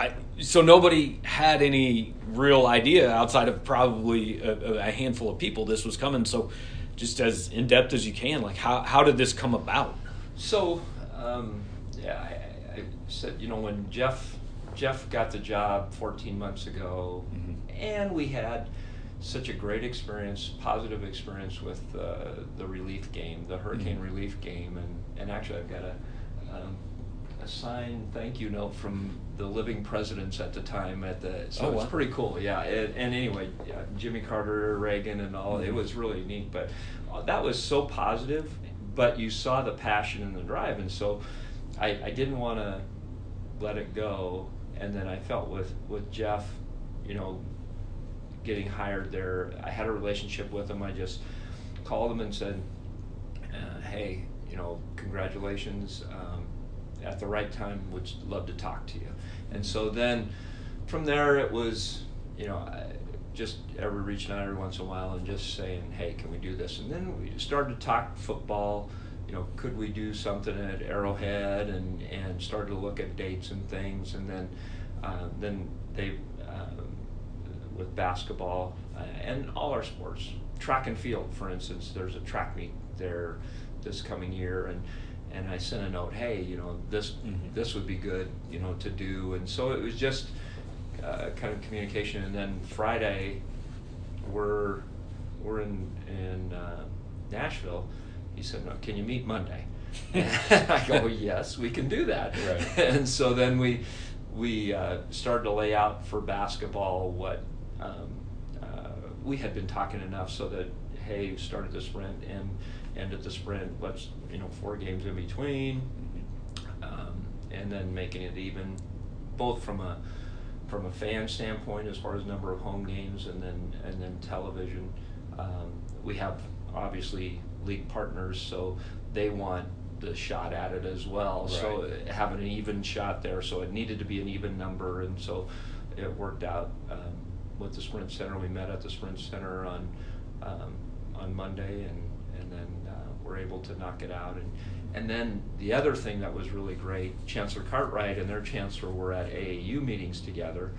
I, so nobody had any real idea outside of probably a, a handful of people this was coming. So, just as in depth as you can, like how how did this come about? So, um, yeah, I, I, said you know when Jeff Jeff got the job 14 months ago, mm-hmm. and we had such a great experience, positive experience with uh, the relief game, the hurricane mm-hmm. relief game, and and actually I've got a um, a signed thank you note from the living presidents at the time at the so oh, wow. it's pretty cool yeah and, and anyway yeah, jimmy carter reagan and all mm-hmm. it was really neat but uh, that was so positive but you saw the passion and the drive and so i, I didn't want to let it go and then i felt with with jeff you know getting hired there i had a relationship with him i just called him and said uh, hey you know congratulations um, at the right time would love to talk to you. And so then from there it was, you know, just every reaching out every once in a while and just saying, hey, can we do this? And then we started to talk football. You know, could we do something at Arrowhead? And and started to look at dates and things. And then uh, then they uh, with basketball uh, and all our sports, track and field, for instance. There's a track meet there this coming year, and and I sent a note, hey, you know, this mm-hmm. this would be good, you know, to do, and so it was just uh, kind of communication. And then Friday, we're we're in in uh, Nashville. He said, no, can you meet Monday? I go, yes, we can do that. Right. and so then we we uh, started to lay out for basketball what um, uh, we had been talking enough so that hey, started the sprint and ended the sprint. Let's you know four games in between, um, and then making it even, both from a from a fan standpoint as far as number of home games and then and then television. Um, we have obviously league partners, so they want the shot at it as well. Right. So having an even shot there, so it needed to be an even number, and so it worked out um, with the Sprint Center. We met at the Sprint Center on um, on Monday, and and then were able to knock it out. And, and then the other thing that was really great, Chancellor Cartwright and their chancellor were at AAU meetings together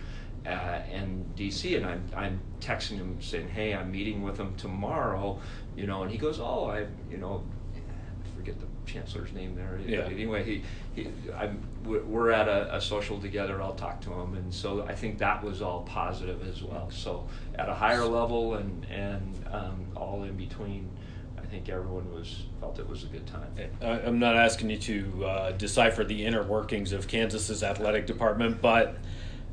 uh, in DC, and I'm, I'm texting him saying, "Hey, I'm meeting with him tomorrow," you know, and he goes, "Oh, I, you know, I forget the chancellor's name there. Yeah. Anyway, he, he I'm, we're at a, a, social together. I'll talk to him, and so I think that was all positive as well. So at a higher level and and um, all in between." Think everyone was felt it was a good time. I'm not asking you to uh, decipher the inner workings of Kansas's athletic department, but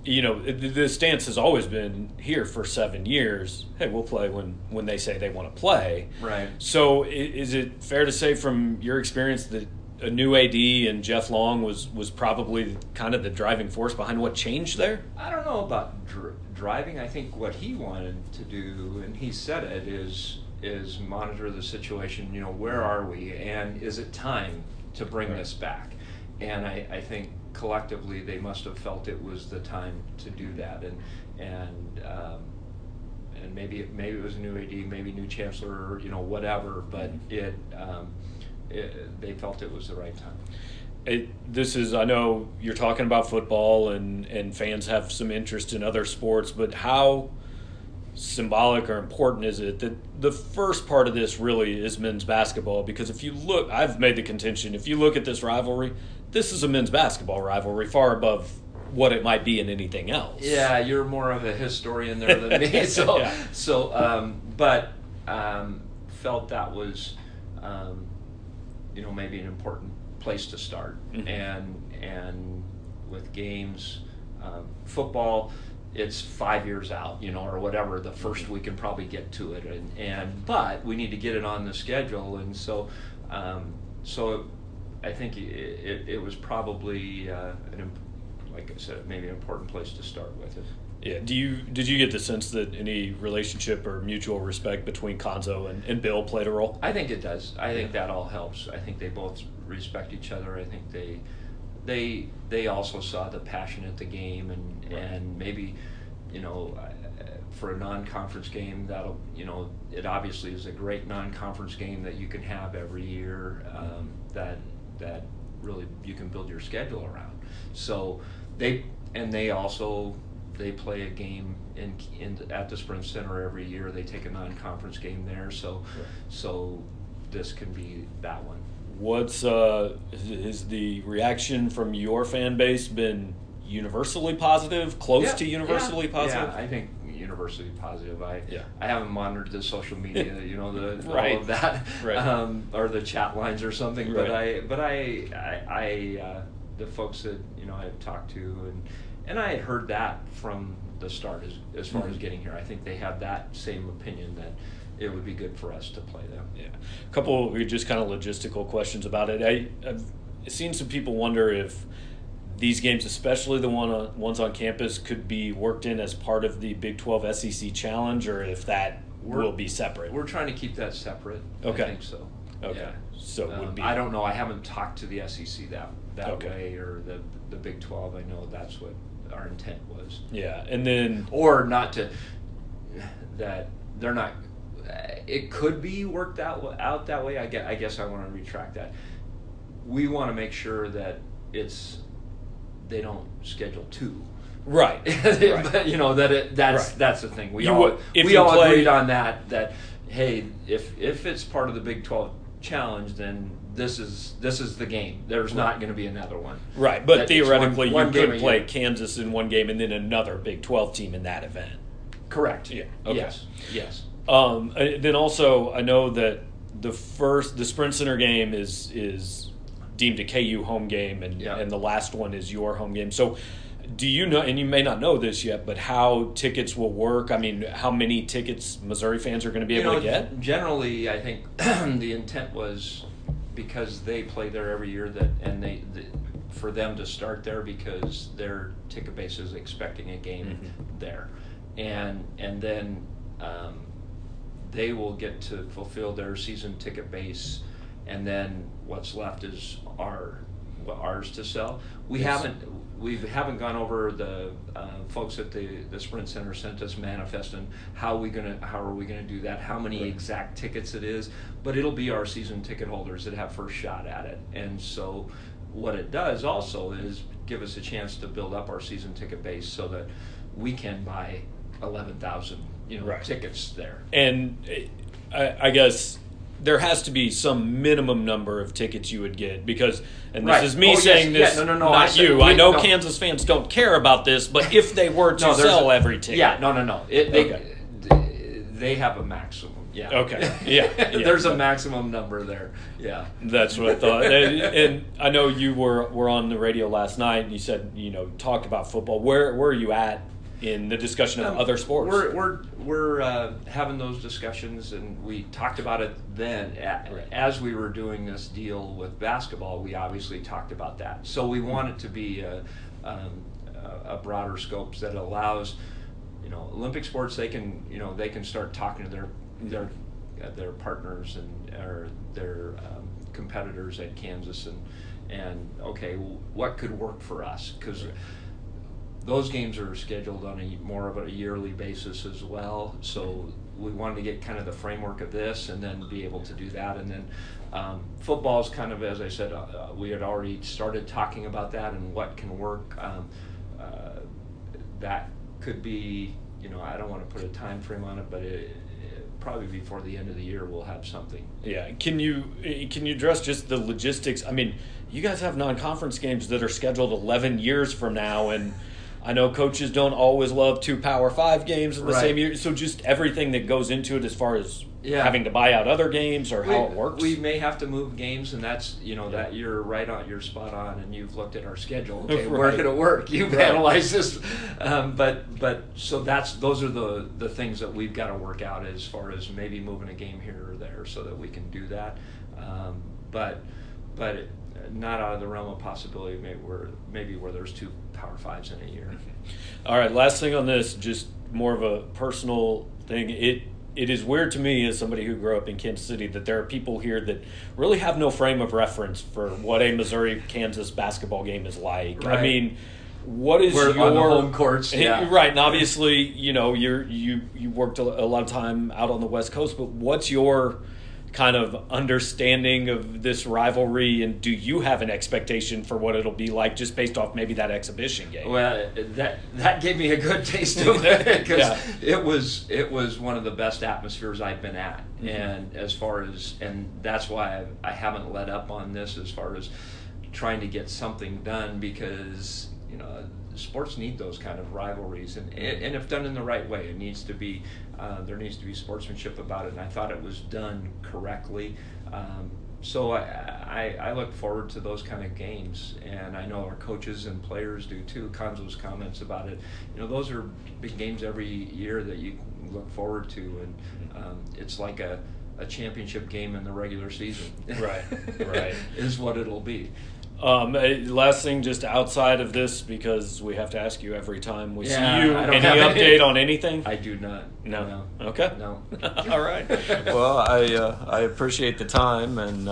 you know the stance has always been here for seven years. Hey, we'll play when when they say they want to play. Right. So is it fair to say from your experience that a new AD and Jeff Long was was probably kind of the driving force behind what changed there? I don't know about dr- driving. I think what he wanted to do, and he said it, is is monitor the situation. You know, where are we, and is it time to bring right. this back? And I, I think collectively they must have felt it was the time to do that, and and um, and maybe it, maybe it was a new AD, maybe new chancellor, or, you know, whatever. But mm-hmm. it, um, it they felt it was the right time. It, this is I know you're talking about football and and fans have some interest in other sports, but how symbolic or important is it that the first part of this really is men's basketball? Because if you look, I've made the contention, if you look at this rivalry, this is a men's basketball rivalry far above what it might be in anything else. Yeah, you're more of a historian there than me. So, yeah. so, um, but um, felt that was, um, you know, maybe an important place to start, mm-hmm. and and with games, um, football it's five years out, you know, or whatever. The first we can probably get to it, and, and but we need to get it on the schedule, and so um, so I think it, it, it was probably uh, an like I said, maybe an important place to start with it. Yeah. Do you did you get the sense that any relationship or mutual respect between Cuonzo and, and Bill played a role? I think it does. I think that all helps. I think they both respect each other. I think they they they also saw the passion at the game and right. and maybe you know for a non-conference game that'll you know it obviously is a great non-conference game that you can have every year um, that that really you can build your schedule around so they and they also they play a game in, in at the Sprint Center every year. They take a non-conference game there, so so this can be that one. What's uh, is the reaction from your fan base been universally positive, close Yeah, to universally yeah, positive? Yeah, I think universally positive. I Yeah. I haven't monitored the social media, you know, the Right. all of that, Right. um, or the chat lines or something. But I but I I, I uh, the folks that you know I've talked to and and I had heard that from the start as as far as Mhm. getting here. I think they have that same opinion that it would be good for us to play them. Yeah, a couple of just kind of logistical questions about it. I, I've seen some people wonder if these games, especially the one on, ones on campus, could be worked in as part of the Big Twelve SEC Challenge, or if that We're- will be separate. We're trying to keep that separate. Okay. I think so. Okay. Yeah. So it would Um, be- I don't know. I haven't talked to the SEC that that Okay. way or the the Big Twelve. I know that's what our intent was, yeah, and then or not to that they're not. Uh, it could be worked out out that way. I guess, I guess I want to retract that. We want to make sure that it's they don't schedule two. right, right. but you know that it, that's Right. that's the thing. We You all would- we all play- agreed on that. That hey, if if it's part of the Big Twelve challenge, then this is this is the game. There's not going to be another one. Right, but That theoretically, one- one you could play. Kansas in one game and then another Big Twelve team in that event. Correct. Yeah, okay. Yes. Yes. Um, uh, then also, I know that the first the Sprint Center game is is deemed a KU home game, and Yeah. and the last one is your home game. So, do you know? And you may not know this yet, but how tickets will work? I mean, how many tickets Missouri fans are going to be You able know, to get? Generally, I think the intent was because they play there every year that, and they, the, for them to start there because their ticket base is expecting a game Mhm. there, and and then um, they will get to fulfill their season ticket base, and then what's left is our ours to sell. We Yes. haven't we haven't gone over the uh, folks at the the Sprint Center sent us manifest and how we gonna how are we gonna do that? How many Right. exact tickets it is? But it'll be our season ticket holders that have first shot at it, and so what it does also is give us a chance to build up our season ticket base so that we can buy eleven thousand you know Right. tickets there. And uh, I, I guess there has to be some minimum number of tickets you would get because, and this Right. is me Oh, yes. saying Yeah, this, no, no, no, I not said- you. I know no. Kansas fans don't care about this, but if they were to No, sell a- every ticket, Yeah, no, no, no. It, they, Okay. they have a maximum. Yeah. Okay. Yeah, yeah. There's a maximum number there. Yeah. That's what I thought. and, and I know you were were on the radio last night, and you said you know talked about football. Where where are you at in the discussion of Um, other sports? We're we're we're uh, having those discussions, and we talked about it then. A- Right. As we were doing this deal with basketball, we obviously talked about that. So we want it to be a, um, a broader scope that allows, you know, Olympic sports. They can you know they can start talking to their their uh, their partners and or their um, competitors at Kansas and and okay, what could work for us because those games are scheduled on a more of a yearly basis as well. So we wanted to get kind of the framework of this and then be able to do that. And then um, football is kind of, as I said, uh, uh, we had already started talking about that and what can work. Um, uh, that could be, you know, I don't want to put a time frame on it, but it, probably before the end of the year we'll have something. Yeah, can you eh, can you address just the logistics? I mean, you guys have non-conference games that are scheduled 11 years from now, and I know coaches don't always love two Power Five games in the Right. same year. So just everything that goes into it, as far as Yeah. having to buy out other games or how it works. We may have to move games, and that's you know that you're right on, you're spot on, and you've looked at our schedule. Okay, where Right. it work? You've Right. analyzed this, um, but but so that's those are the the things that we've got to work out as far as maybe moving a game here or there so that we can do that. Um, but but it, not out of the realm of possibility. Maybe where maybe where there's two power fives in a year. All right, last thing on this, just more of a personal thing. It it is weird to me as somebody who grew up in Kansas City that there are people here that really have no frame of reference for what a Missouri Kansas basketball game is like. I mean, what is We're your home courts, yeah. right? And obviously, you know, you're you you worked a lot of time out on the West Coast, but what's your kind of understanding of this rivalry? And do you have an expectation for what it'll be like just based off maybe that exhibition game? Well, that that gave me a good taste of it because Yeah. it was it was one of the best atmospheres I've been at, Mhm. and as far as and that's why I, I haven't let up on this as far as trying to get something done because you know sports need those kind of rivalries and and if done in the right way, it needs to be uh, there needs to be sportsmanship about it, and I thought it was done correctly. Um, so I, I, I look forward to those kind of games, and I know our coaches and players do too. Cuonzo's comments about it, you know, those are big games every year that you look forward to, and um, it's like a, a championship game in the regular season. Right, right. is what it'll be. Um, eh, last thing, just outside of this, because we have to ask you every time we Yeah, see you. Any have any- update on anything? I do not. no. Okay. No. All right. Well, I uh, I appreciate the time and.